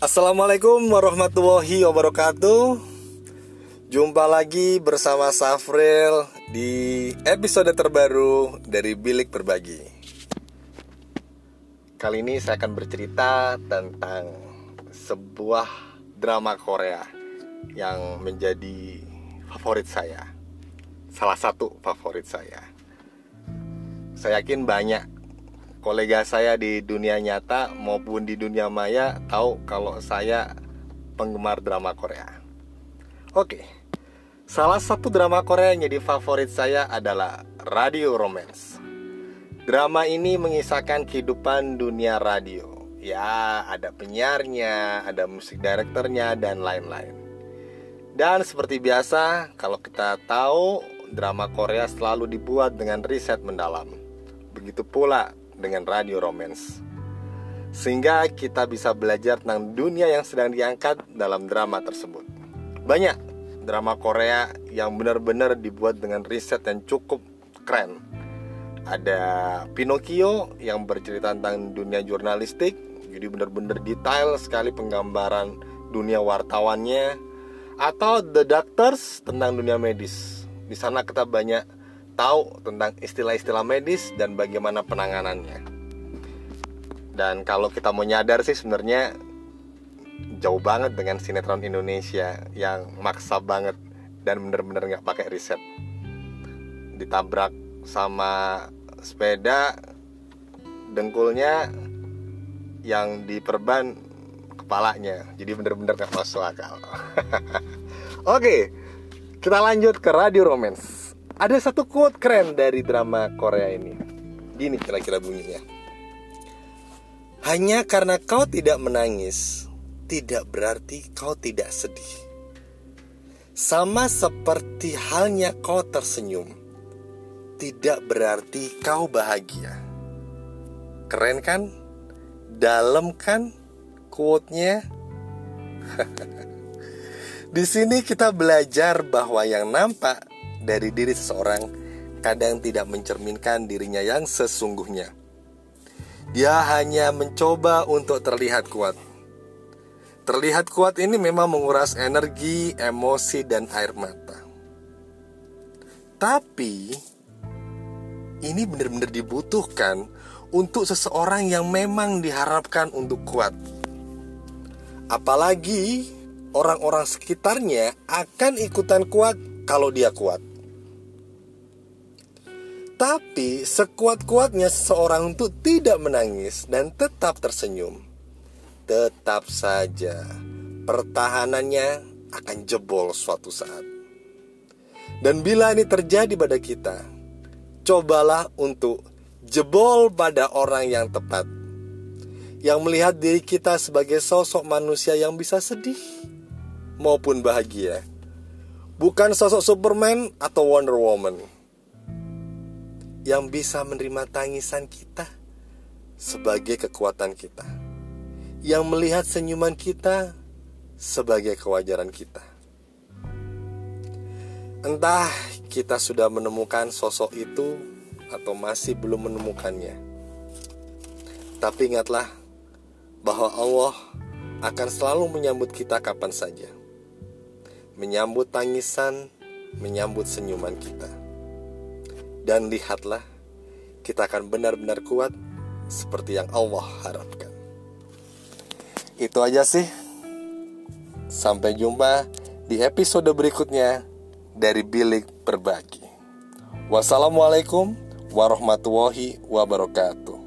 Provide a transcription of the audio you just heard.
Assalamualaikum warahmatullahi wabarakatuh. Jumpa lagi bersama Safril di episode terbaru dari Bilik Berbagi. Kali ini saya akan bercerita tentang sebuah drama Korea Yang menjadi favorit saya. Salah satu favorit saya. Saya yakin banyak kolega saya di dunia nyata maupun di dunia maya tahu kalau saya penggemar drama Korea. Oke, salah satu drama Korea yang jadi favorit saya adalah Radio Romance. Drama ini mengisahkan kehidupan dunia radio. Ya, ada penyiarnya, ada musik direkturnya, dan lain-lain. Dan seperti biasa, kalau kita tahu, drama Korea selalu dibuat dengan riset mendalam. Begitu pula dengan radio romance. Sehingga kita bisa belajar tentang dunia yang sedang diangkat dalam drama tersebut. Banyak drama Korea yang benar-benar dibuat dengan riset yang cukup keren. Ada Pinocchio yang bercerita tentang dunia jurnalistik, jadi benar-benar detail sekali penggambaran dunia wartawannya. Atau The Doctors tentang dunia medis. Di sana kita banyak tahu tentang istilah-istilah medis dan bagaimana penanganannya. Dan kalau kita mau nyadar sih sebenarnya jauh banget dengan sinetron Indonesia yang maksa banget dan bener-bener nggak pakai riset. Ditabrak sama sepeda, dengkulnya yang diperban kepalanya, jadi bener-bener nggak masuk akal. Oke, kita lanjut ke radio romance ada satu quote keren dari drama Korea ini. Gini kira-kira bunyinya. Hanya karena kau tidak menangis, tidak berarti kau tidak sedih. Sama seperti halnya kau tersenyum, tidak berarti kau bahagia. Keren kan? Dalam kan quote-nya? Di sini kita belajar bahwa yang nampak dari diri seseorang kadang tidak mencerminkan dirinya yang sesungguhnya. Dia hanya mencoba untuk terlihat kuat. Terlihat kuat ini memang menguras energi, emosi, dan air mata. Tapi ini benar-benar dibutuhkan untuk seseorang yang memang diharapkan untuk kuat. Apalagi orang-orang sekitarnya akan ikutan kuat kalau dia kuat. Tapi sekuat-kuatnya seseorang untuk tidak menangis dan tetap tersenyum, tetap saja pertahanannya akan jebol suatu saat. Dan bila ini terjadi pada kita, cobalah untuk jebol pada orang yang tepat. Yang melihat diri kita sebagai sosok manusia yang bisa sedih maupun bahagia. Bukan sosok Superman atau Wonder Woman yang bisa menerima tangisan kita sebagai kekuatan kita, yang melihat senyuman kita sebagai kewajaran kita. Entah kita sudah menemukan sosok itu atau masih belum menemukannya, tapi ingatlah bahwa Allah akan selalu menyambut kita kapan saja, menyambut tangisan, menyambut senyuman kita. Dan lihatlah, kita akan benar-benar kuat seperti yang Allah harapkan. Itu aja sih. Sampai jumpa di episode berikutnya dari Bilik Berbagi. Wassalamualaikum warahmatullahi wabarakatuh.